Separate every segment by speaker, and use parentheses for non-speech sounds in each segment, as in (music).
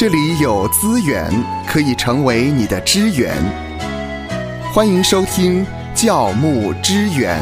Speaker 1: 这里有资源可以成为你的支援。欢迎收听教牧支援。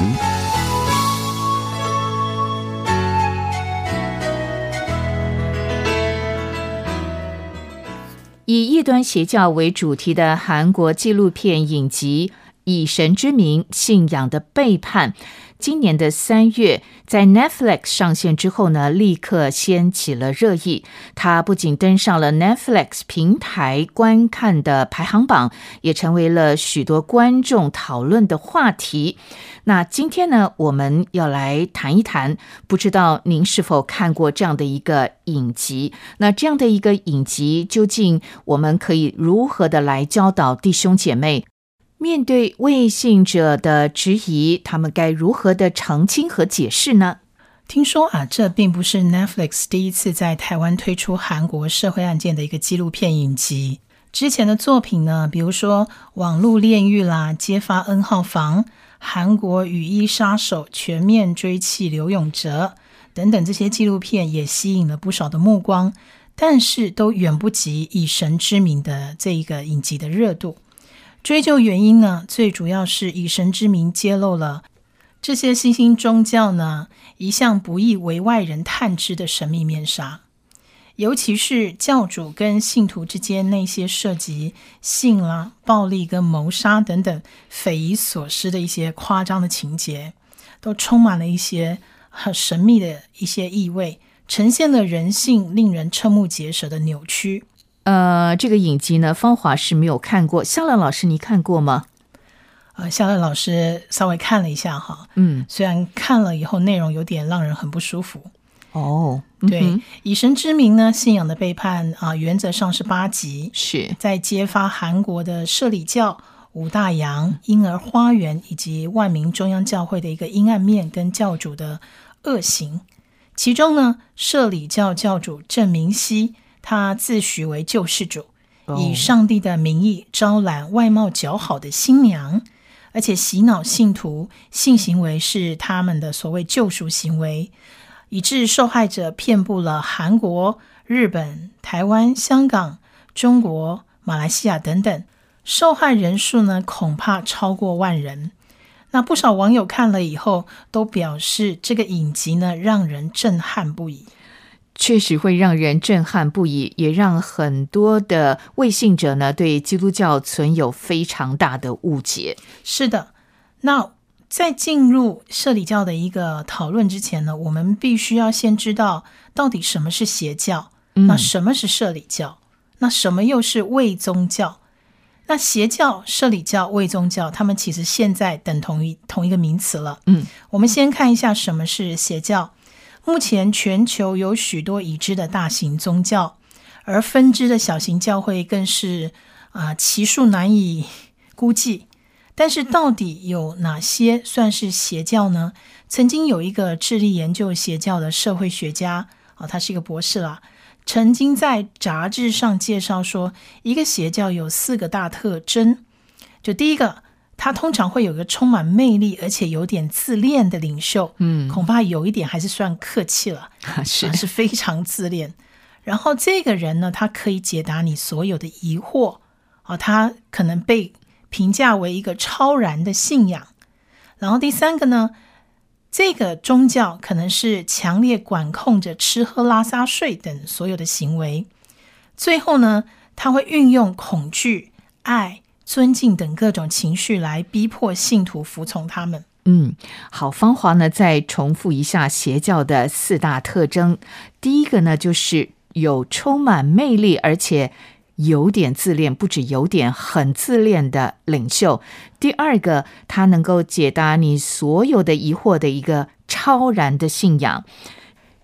Speaker 2: 以异端邪教为主题的韩国纪录片影集《以神之名：信仰的背叛》。今年的三月，在 Netflix 上线之后呢，立刻掀起了热议。它不仅登上了 Netflix 平台观看的排行榜，也成为了许多观众讨论的话题。那今天呢，我们要来谈一谈，不知道您是否看过这样的一个影集？那这样的一个影集，究竟我们可以如何的来教导弟兄姐妹？面对未信者的质疑，他们该如何的澄清和解释呢？
Speaker 3: 听说啊，这并不是 Netflix 第一次在台湾推出韩国社会案件的一个纪录片影集。之前的作品呢，比如说《网络炼狱》啦，《揭发 N 号房》、《韩国雨衣杀手》、《全面追击刘永哲》等等，这些纪录片也吸引了不少的目光，但是都远不及以神之名的这一个影集的热度。追究原因呢，最主要是以神之名揭露了这些新兴宗教呢一向不易为外人探知的神秘面纱，尤其是教主跟信徒之间那些涉及性啦、暴力跟谋杀等等匪夷所思的一些夸张的情节，都充满了一些很神秘的一些意味，呈现了人性令人瞠目结舌的扭曲。
Speaker 2: 呃，这个影集呢，芳华是没有看过。夏乐老师，你看过吗？
Speaker 3: 呃，夏乐老师稍微看了一下哈，
Speaker 2: 嗯，
Speaker 3: 虽然看了以后内容有点让人很不舒服。
Speaker 2: 哦，
Speaker 3: 对，以神之名呢，信仰的背叛啊，原则上是八集，
Speaker 2: 是
Speaker 3: 在揭发韩国的社里教、五大洋、婴儿花园以及万民中央教会的一个阴暗面跟教主的恶行。其中呢，社里教教主郑明熙。他自诩为救世主，以上帝的名义招揽外貌姣好的新娘，而且洗脑信徒，性行为是他们的所谓救赎行为，以致受害者遍布了韩国、日本、台湾、香港、中国、马来西亚等等，受害人数呢恐怕超过万人。那不少网友看了以后都表示，这个影集呢让人震撼不已。
Speaker 2: 确实会让人震撼不已，也让很多的未信者呢对基督教存有非常大的误解。
Speaker 3: 是的，那在进入社里教的一个讨论之前呢，我们必须要先知道到底什么是邪教，那什么是社里教，那什么又是伪宗教？那邪教、社里教、伪宗教，他们其实现在等同于同一个名词了。
Speaker 2: 嗯，
Speaker 3: 我们先看一下什么是邪教。目前全球有许多已知的大型宗教，而分支的小型教会更是啊，其数难以估计。但是，到底有哪些算是邪教呢？曾经有一个致力研究邪教的社会学家啊，他是一个博士啦，曾经在杂志上介绍说，一个邪教有四个大特征，就第一个。他通常会有个充满魅力而且有点自恋的领袖，
Speaker 2: 嗯，
Speaker 3: 恐怕有一点还是算客气了，(laughs)
Speaker 2: 是
Speaker 3: 是非常自恋。然后这个人呢，他可以解答你所有的疑惑，啊，他可能被评价为一个超然的信仰。然后第三个呢，这个宗教可能是强烈管控着吃喝拉撒睡等所有的行为。最后呢，他会运用恐惧、爱。尊敬等各种情绪来逼迫信徒服从他们。
Speaker 2: 嗯，好，芳华呢，再重复一下邪教的四大特征。第一个呢，就是有充满魅力，而且有点自恋，不止有点很自恋的领袖。第二个，他能够解答你所有的疑惑的一个超然的信仰。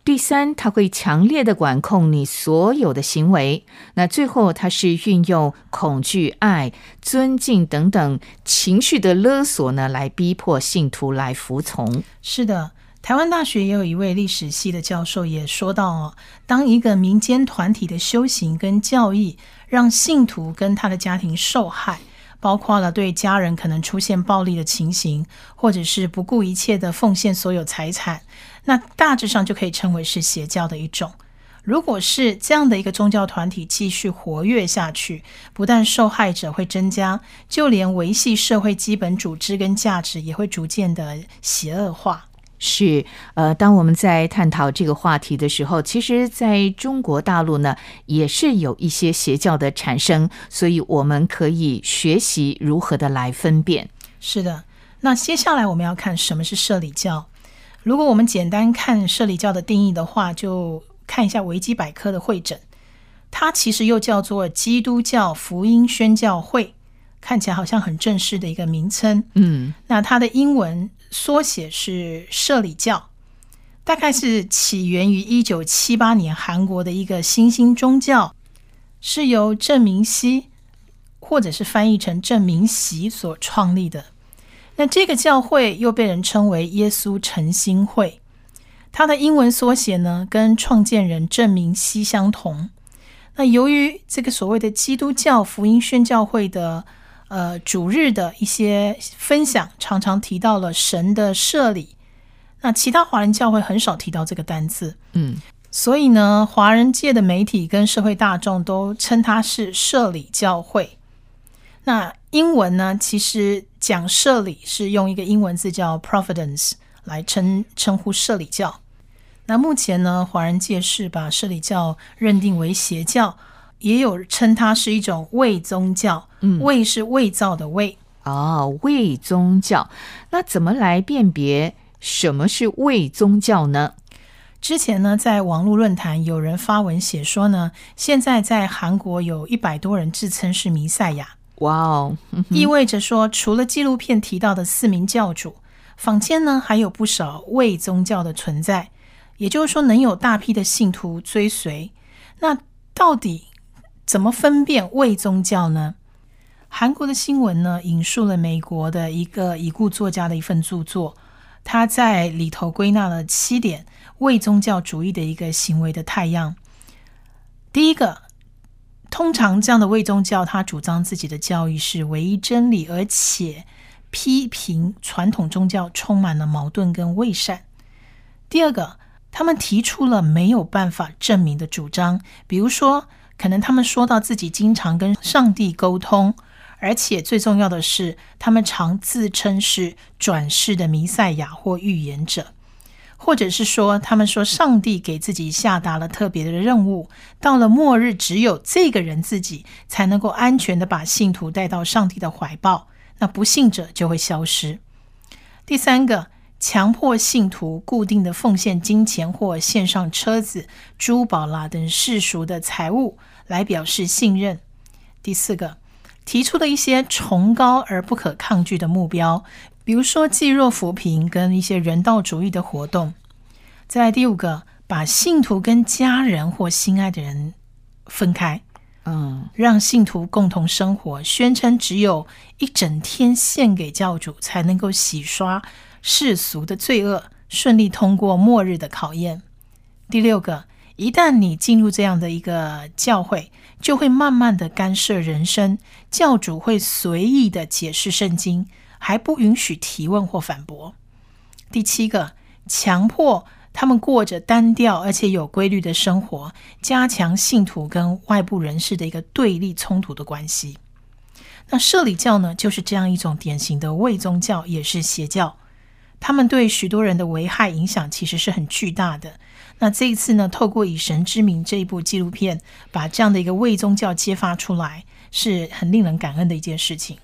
Speaker 2: 第三，他会强烈的管控你所有的行为。那最后，他是运用恐惧、爱、尊敬等等情绪的勒索呢，来逼迫信徒来服从。
Speaker 3: 是的，台湾大学也有一位历史系的教授也说到哦，当一个民间团体的修行跟教义让信徒跟他的家庭受害。包括了对家人可能出现暴力的情形，或者是不顾一切的奉献所有财产，那大致上就可以称为是邪教的一种。如果是这样的一个宗教团体继续活跃下去，不但受害者会增加，就连维系社会基本组织跟价值也会逐渐的邪恶化。
Speaker 2: 是，呃，当我们在探讨这个话题的时候，其实在中国大陆呢，也是有一些邪教的产生，所以我们可以学习如何的来分辨。
Speaker 3: 是的，那接下来我们要看什么是社里教。如果我们简单看社里教的定义的话，就看一下维基百科的会诊，它其实又叫做基督教福音宣教会，看起来好像很正式的一个名称。
Speaker 2: 嗯，
Speaker 3: 那它的英文。缩写是社里教，大概是起源于一九七八年韩国的一个新兴宗教，是由郑明熙或者是翻译成郑明熙所创立的。那这个教会又被人称为耶稣诚心会，它的英文缩写呢跟创建人郑明熙相同。那由于这个所谓的基督教福音宣教会的。呃，主日的一些分享常常提到了神的设礼，那其他华人教会很少提到这个单字，
Speaker 2: 嗯，
Speaker 3: 所以呢，华人界的媒体跟社会大众都称它是设立教会。那英文呢，其实讲设立是用一个英文字叫 Providence 来称称呼设立教。那目前呢，华人界是把设立教认定为邪教。也有称它是一种伪宗教，
Speaker 2: 嗯，
Speaker 3: 伪是伪造的伪
Speaker 2: 哦，伪宗教。那怎么来辨别什么是伪宗教呢？
Speaker 3: 之前呢，在网络论坛有人发文写说呢，现在在韩国有一百多人自称是弥赛亚，
Speaker 2: 哇哦，
Speaker 3: 意味着说，除了纪录片提到的四名教主，坊间呢还有不少伪宗教的存在，也就是说，能有大批的信徒追随。那到底？怎么分辨伪宗教呢？韩国的新闻呢引述了美国的一个已故作家的一份著作，他在里头归纳了七点伪宗教主义的一个行为的太阳。第一个，通常这样的伪宗教，他主张自己的教育是唯一真理，而且批评传统宗教充满了矛盾跟伪善。第二个，他们提出了没有办法证明的主张，比如说。可能他们说到自己经常跟上帝沟通，而且最重要的是，他们常自称是转世的弥赛亚或预言者，或者是说，他们说上帝给自己下达了特别的任务，到了末日，只有这个人自己才能够安全的把信徒带到上帝的怀抱，那不信者就会消失。第三个。强迫信徒固定的奉献金钱或献上车子、珠宝啦等世俗的财物来表示信任。第四个，提出的一些崇高而不可抗拒的目标，比如说济弱扶贫跟一些人道主义的活动。再来第五个，把信徒跟家人或心爱的人分开，
Speaker 2: 嗯，
Speaker 3: 让信徒共同生活，宣称只有一整天献给教主才能够洗刷。世俗的罪恶顺利通过末日的考验。第六个，一旦你进入这样的一个教会，就会慢慢的干涉人生。教主会随意的解释圣经，还不允许提问或反驳。第七个，强迫他们过着单调而且有规律的生活，加强信徒跟外部人士的一个对立冲突的关系。那社里教呢，就是这样一种典型的伪宗教，也是邪教。他们对许多人的危害影响其实是很巨大的。那这一次呢，透过《以神之名》这一部纪录片，把这样的一个伪宗教揭发出来，是很令人感恩的一件事情。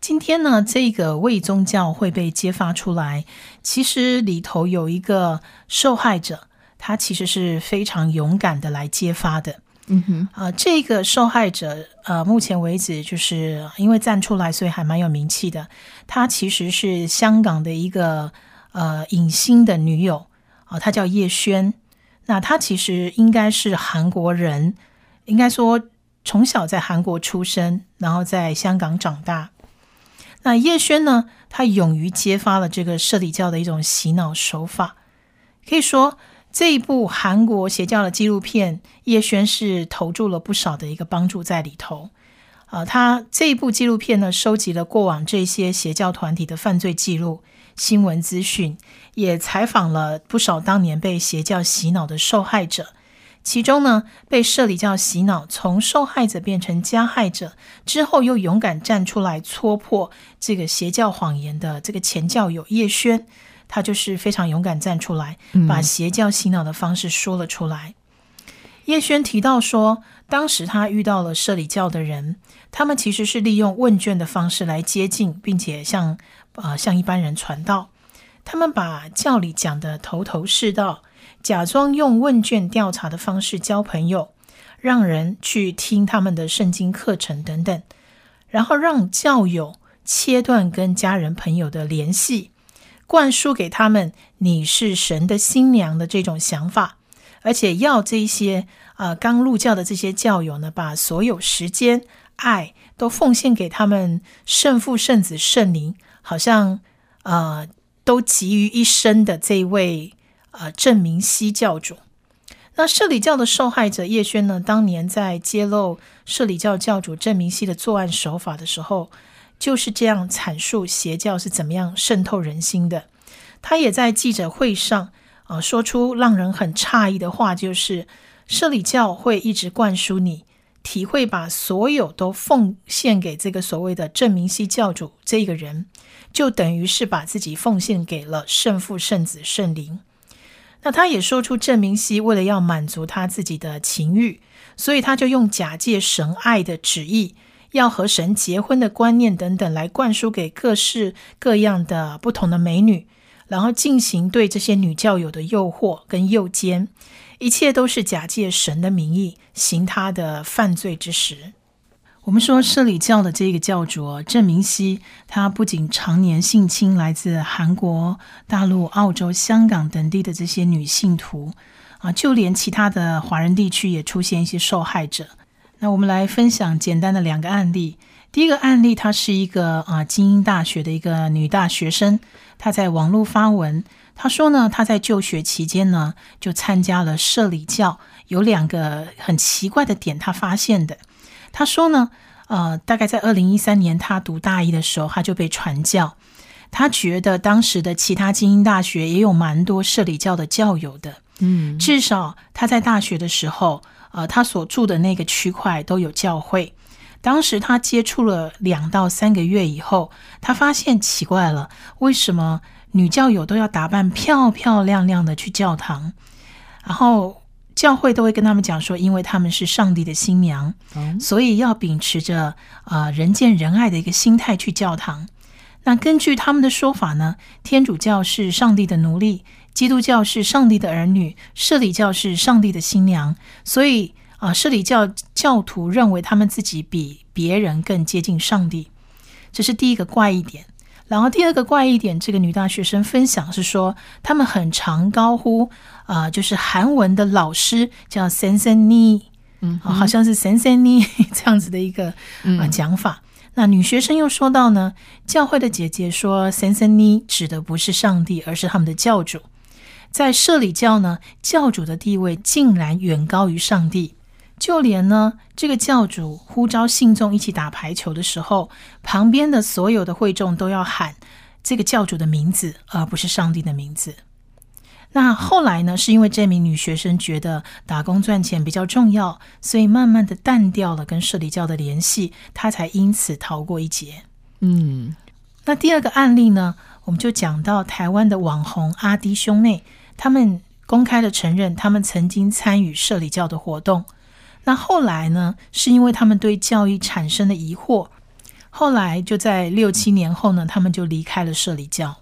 Speaker 3: 今天呢，这个伪宗教会被揭发出来，其实里头有一个受害者，他其实是非常勇敢的来揭发的。
Speaker 2: 嗯哼，
Speaker 3: 啊，这个受害者，呃，目前为止就是因为站出来，所以还蛮有名气的。他其实是香港的一个呃影星的女友啊，她叫叶轩。那他其实应该是韩国人，应该说从小在韩国出生，然后在香港长大。那叶轩呢，他勇于揭发了这个社里教的一种洗脑手法，可以说。这一部韩国邪教的纪录片，叶轩是投注了不少的一个帮助在里头。啊，他这一部纪录片呢，收集了过往这些邪教团体的犯罪记录，新闻资讯，也采访了不少当年被邪教洗脑的受害者。其中呢，被社里教洗脑，从受害者变成加害者之后，又勇敢站出来戳破这个邪教谎言的这个前教友叶轩，他就是非常勇敢站出来，把邪教洗脑的方式说了出来。叶轩提到说，当时他遇到了社里教的人，他们其实是利用问卷的方式来接近，并且向啊向一般人传道，他们把教理讲得头头是道。假装用问卷调查的方式交朋友，让人去听他们的圣经课程等等，然后让教友切断跟家人朋友的联系，灌输给他们你是神的新娘的这种想法，而且要这些啊刚入教的这些教友呢，把所有时间、爱都奉献给他们圣父、圣子、圣灵，好像啊都集于一身的这位。啊，郑明熙教主，那社里教的受害者叶轩呢？当年在揭露社里教教主郑明熙的作案手法的时候，就是这样阐述邪教是怎么样渗透人心的。他也在记者会上啊，说出让人很诧异的话，就是社里教会一直灌输你，体会把所有都奉献给这个所谓的郑明熙教主这个人，就等于是把自己奉献给了圣父、圣子、圣灵。那他也说出郑明熙为了要满足他自己的情欲，所以他就用假借神爱的旨意，要和神结婚的观念等等来灌输给各式各样的不同的美女，然后进行对这些女教友的诱惑跟诱奸，一切都是假借神的名义行他的犯罪之时。我们说社里教的这个教主郑明熙，他不仅常年性侵来自韩国、大陆、澳洲、香港等地的这些女性徒啊，就连其他的华人地区也出现一些受害者。那我们来分享简单的两个案例。第一个案例，她是一个啊精英大学的一个女大学生，她在网络发文，她说呢，他在就学期间呢就参加了社里教，有两个很奇怪的点，他发现的。他说呢，呃，大概在二零一三年，他读大一的时候，他就被传教。他觉得当时的其他精英大学也有蛮多社里教的教友的，嗯，至少他在大学的时候，呃，他所住的那个区块都有教会。当时他接触了两到三个月以后，他发现奇怪了，为什么女教友都要打扮漂漂亮亮的去教堂？然后。教会都会跟他们讲说，因为他们是上帝的新娘，所以要秉持着啊人见人爱的一个心态去教堂。那根据他们的说法呢，天主教是上帝的奴隶，基督教是上帝的儿女，社里教是上帝的新娘。所以啊，社里教教徒认为他们自己比别人更接近上帝，这是第一个怪异点。然后第二个怪异点，这个女大学生分享是说，他们很常高呼啊，就是韩文的老师叫 Sensei，嗯，好像是 Sensei (laughs) 这样子的一个啊讲法。那女学生又说到呢，教会的姐姐说 Sensei 指的不是上帝，而是他们的教主。在社里教呢，教主的地位竟然远高于上帝。就连呢，这个教主呼召信众一起打排球的时候，旁边的所有的会众都要喊这个教主的名字，而不是上帝的名字。那后来呢，是因为这名女学生觉得打工赚钱比较重要，所以慢慢的淡掉了跟社里教的联系，她才因此逃过一劫。嗯，那第二个案例呢，我们就讲到台湾的网红阿迪兄妹，他们公开的承认，他们曾经参与社里教的活动。那后来呢？是因为他们对教育产生了疑惑，后来就在六七年后呢，他们就离开了社里教。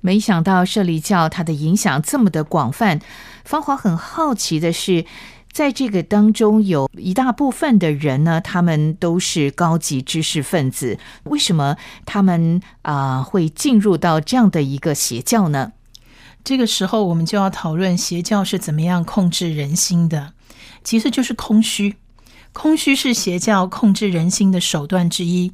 Speaker 2: 没想到社里教它的影响这么的广泛。芳华很好奇的是，在这个当中有一大部分的人呢，他们都是高级知识分子，为什么他们啊会进入到这样的一个邪教呢？
Speaker 3: 这个时候，我们就要讨论邪教是怎么样控制人心的。其实就是空虚，空虚是邪教控制人心的手段之一。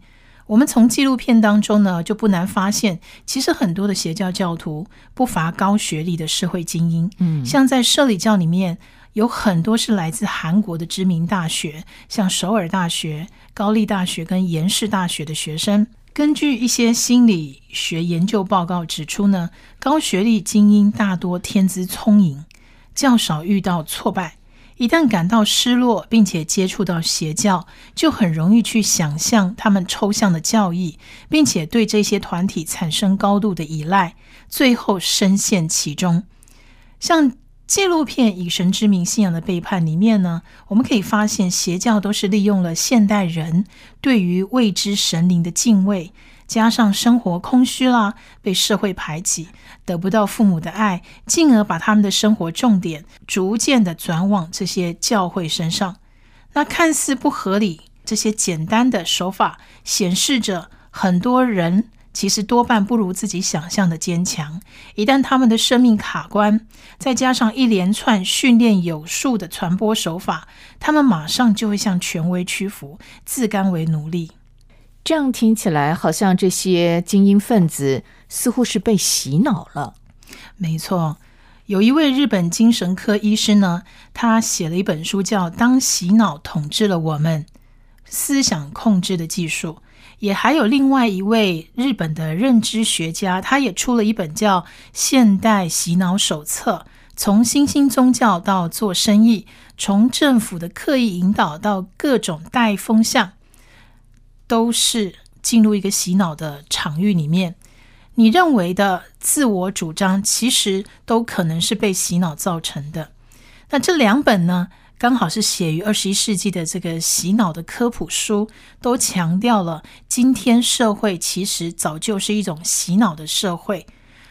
Speaker 3: 我们从纪录片当中呢，就不难发现，其实很多的邪教教徒不乏高学历的社会精英。嗯，像在社里教里面，有很多是来自韩国的知名大学，像首尔大学、高丽大学跟延世大学的学生。根据一些心理学研究报告指出呢，高学历精英大多天资聪颖，较少遇到挫败。一旦感到失落，并且接触到邪教，就很容易去想象他们抽象的教义，并且对这些团体产生高度的依赖，最后深陷其中。像纪录片《以神之名：信仰的背叛》里面呢，我们可以发现，邪教都是利用了现代人对于未知神灵的敬畏。加上生活空虚啦，被社会排挤，得不到父母的爱，进而把他们的生活重点逐渐的转往这些教会身上。那看似不合理，这些简单的手法显示着很多人其实多半不如自己想象的坚强。一旦他们的生命卡关，再加上一连串训练有素的传播手法，他们马上就会向权威屈服，自甘为奴隶。
Speaker 2: 这样听起来，好像这些精英分子似乎是被洗脑了。
Speaker 3: 没错，有一位日本精神科医师呢，他写了一本书，叫《当洗脑统治了我们：思想控制的技术》。也还有另外一位日本的认知学家，他也出了一本叫《现代洗脑手册》，从新兴宗教到做生意，从政府的刻意引导到各种带风向。都是进入一个洗脑的场域里面，你认为的自我主张，其实都可能是被洗脑造成的。那这两本呢，刚好是写于二十一世纪的这个洗脑的科普书，都强调了今天社会其实早就是一种洗脑的社会。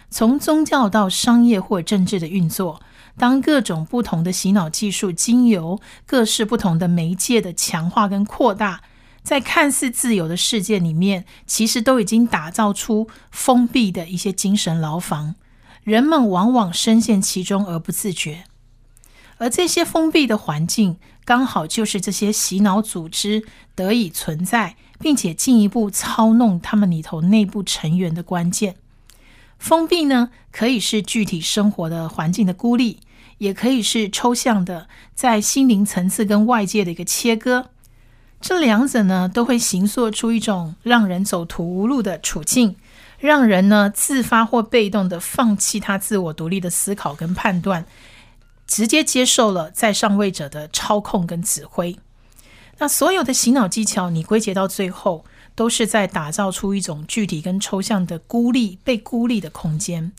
Speaker 3: 从宗教到商业或政治的运作，当各种不同的洗脑技术经由各式不同的媒介的强化跟扩大。在看似自由的世界里面，其实都已经打造出封闭的一些精神牢房，人们往往深陷其中而不自觉。而这些封闭的环境，刚好就是这些洗脑组织得以存在，并且进一步操弄他们里头内部成员的关键。封闭呢，可以是具体生活的环境的孤立，也可以是抽象的，在心灵层次跟外界的一个切割。这两者呢，都会形塑出一种让人走投无路的处境，让人呢自发或被动的放弃他自我独立的思考跟判断，直接接受了在上位者的操控跟指挥。那所有的洗脑技巧，你归结到最后，都是在打造出一种具体跟抽象的孤立、被孤立的空间。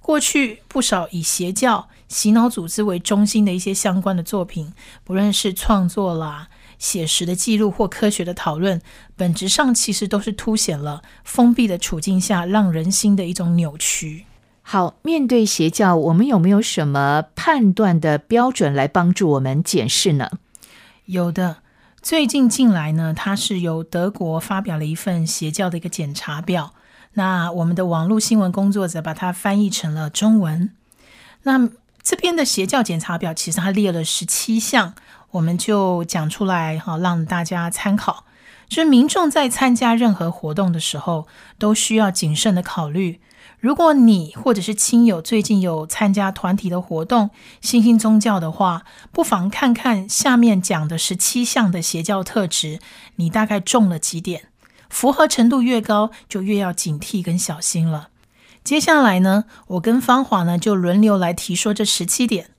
Speaker 3: 过去不少以邪教、洗脑组织为中心的一些相关的作品，不论是创作啦。写实的记录或科学的讨论，本质上其实都是凸显了封闭的处境下让人心的一种扭曲。
Speaker 2: 好，面对邪教，我们有没有什么判断的标准来帮助我们检视呢？
Speaker 3: 有的，最近近来呢，它是由德国发表了一份邪教的一个检查表，那我们的网络新闻工作者把它翻译成了中文。那这边的邪教检查表其实它列了十七项。我们就讲出来哈，让大家参考。就是民众在参加任何活动的时候，都需要谨慎的考虑。如果你或者是亲友最近有参加团体的活动、新兴宗教的话，不妨看看下面讲的十七项的邪教特质，你大概中了几点？符合程度越高，就越要警惕跟小心了。接下来呢，我跟芳华呢就轮流来提说这十七点。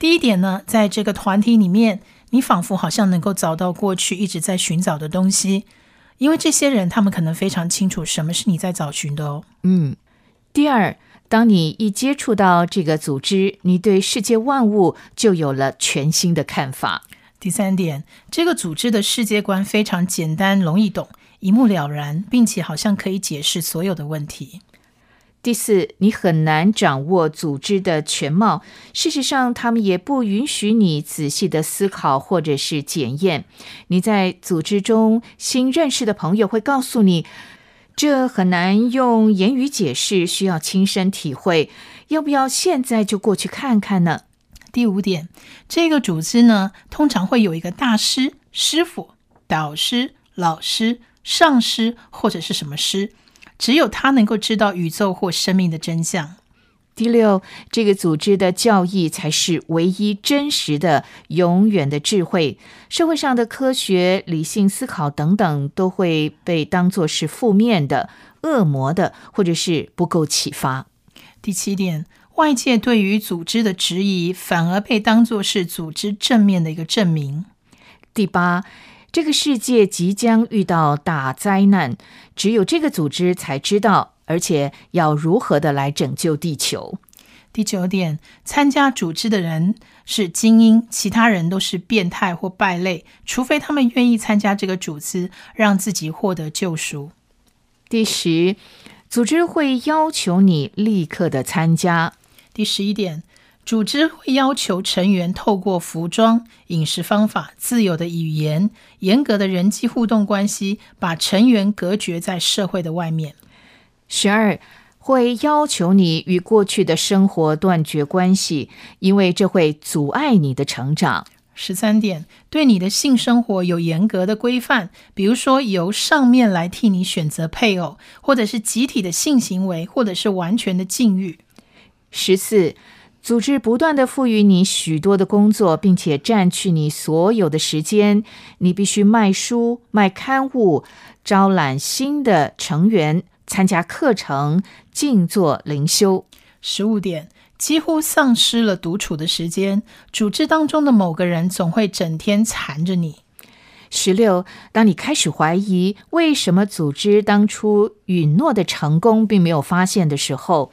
Speaker 3: 第一点呢，在这个团体里面，你仿佛好像能够找到过去一直在寻找的东西，因为这些人他们可能非常清楚什么是你在找寻的哦。
Speaker 2: 嗯。第二，当你一接触到这个组织，你对世界万物就有了全新的看法。
Speaker 3: 第三点，这个组织的世界观非常简单、容易懂、一目了然，并且好像可以解释所有的问题。
Speaker 2: 第四，你很难掌握组织的全貌。事实上，他们也不允许你仔细的思考或者是检验。你在组织中新认识的朋友会告诉你，这很难用言语解释，需要亲身体会。要不要现在就过去看看呢？
Speaker 3: 第五点，这个组织呢，通常会有一个大师、师傅、导师、老师、上师或者是什么师。只有他能够知道宇宙或生命的真相。
Speaker 2: 第六，这个组织的教义才是唯一真实的、永远的智慧。社会上的科学、理性思考等等，都会被当作是负面的、恶魔的，或者是不够启发。
Speaker 3: 第七点，外界对于组织的质疑，反而被当作是组织正面的一个证明。
Speaker 2: 第八，这个世界即将遇到大灾难，只有这个组织才知道。而且要如何的来拯救地球？
Speaker 3: 第九点，参加组织的人是精英，其他人都是变态或败类，除非他们愿意参加这个组织，让自己获得救赎。
Speaker 2: 第十，组织会要求你立刻的参加。
Speaker 3: 第十一点，组织会要求成员透过服装、饮食方法、自由的语言、严格的人际互动关系，把成员隔绝在社会的外面。
Speaker 2: 十二会要求你与过去的生活断绝关系，因为这会阻碍你的成长。
Speaker 3: 十三点，对你的性生活有严格的规范，比如说由上面来替你选择配偶，或者是集体的性行为，或者是完全的禁欲。
Speaker 2: 十四，组织不断的赋予你许多的工作，并且占据你所有的时间，你必须卖书、卖刊物，招揽新的成员。参加课程、静坐灵修。
Speaker 3: 十五点，几乎丧失了独处的时间。组织当中的某个人总会整天缠着你。
Speaker 2: 十六，当你开始怀疑为什么组织当初允诺的成功并没有发现的时候，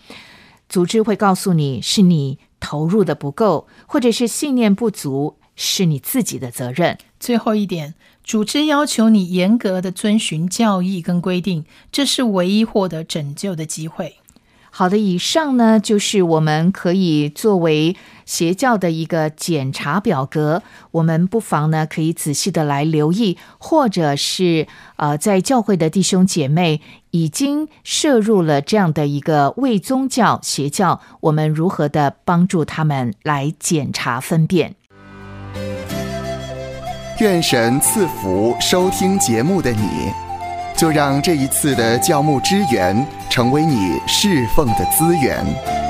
Speaker 2: 组织会告诉你是你投入的不够，或者是信念不足，是你自己的责任。
Speaker 3: 最后一点。组织要求你严格的遵循教义跟规定，这是唯一获得拯救的机会。
Speaker 2: 好的，以上呢就是我们可以作为邪教的一个检查表格，我们不妨呢可以仔细的来留意，或者是呃在教会的弟兄姐妹已经涉入了这样的一个伪宗教邪教，我们如何的帮助他们来检查分辨。
Speaker 1: 愿神赐福收听节目的你，就让这一次的教牧支援成为你侍奉的资源。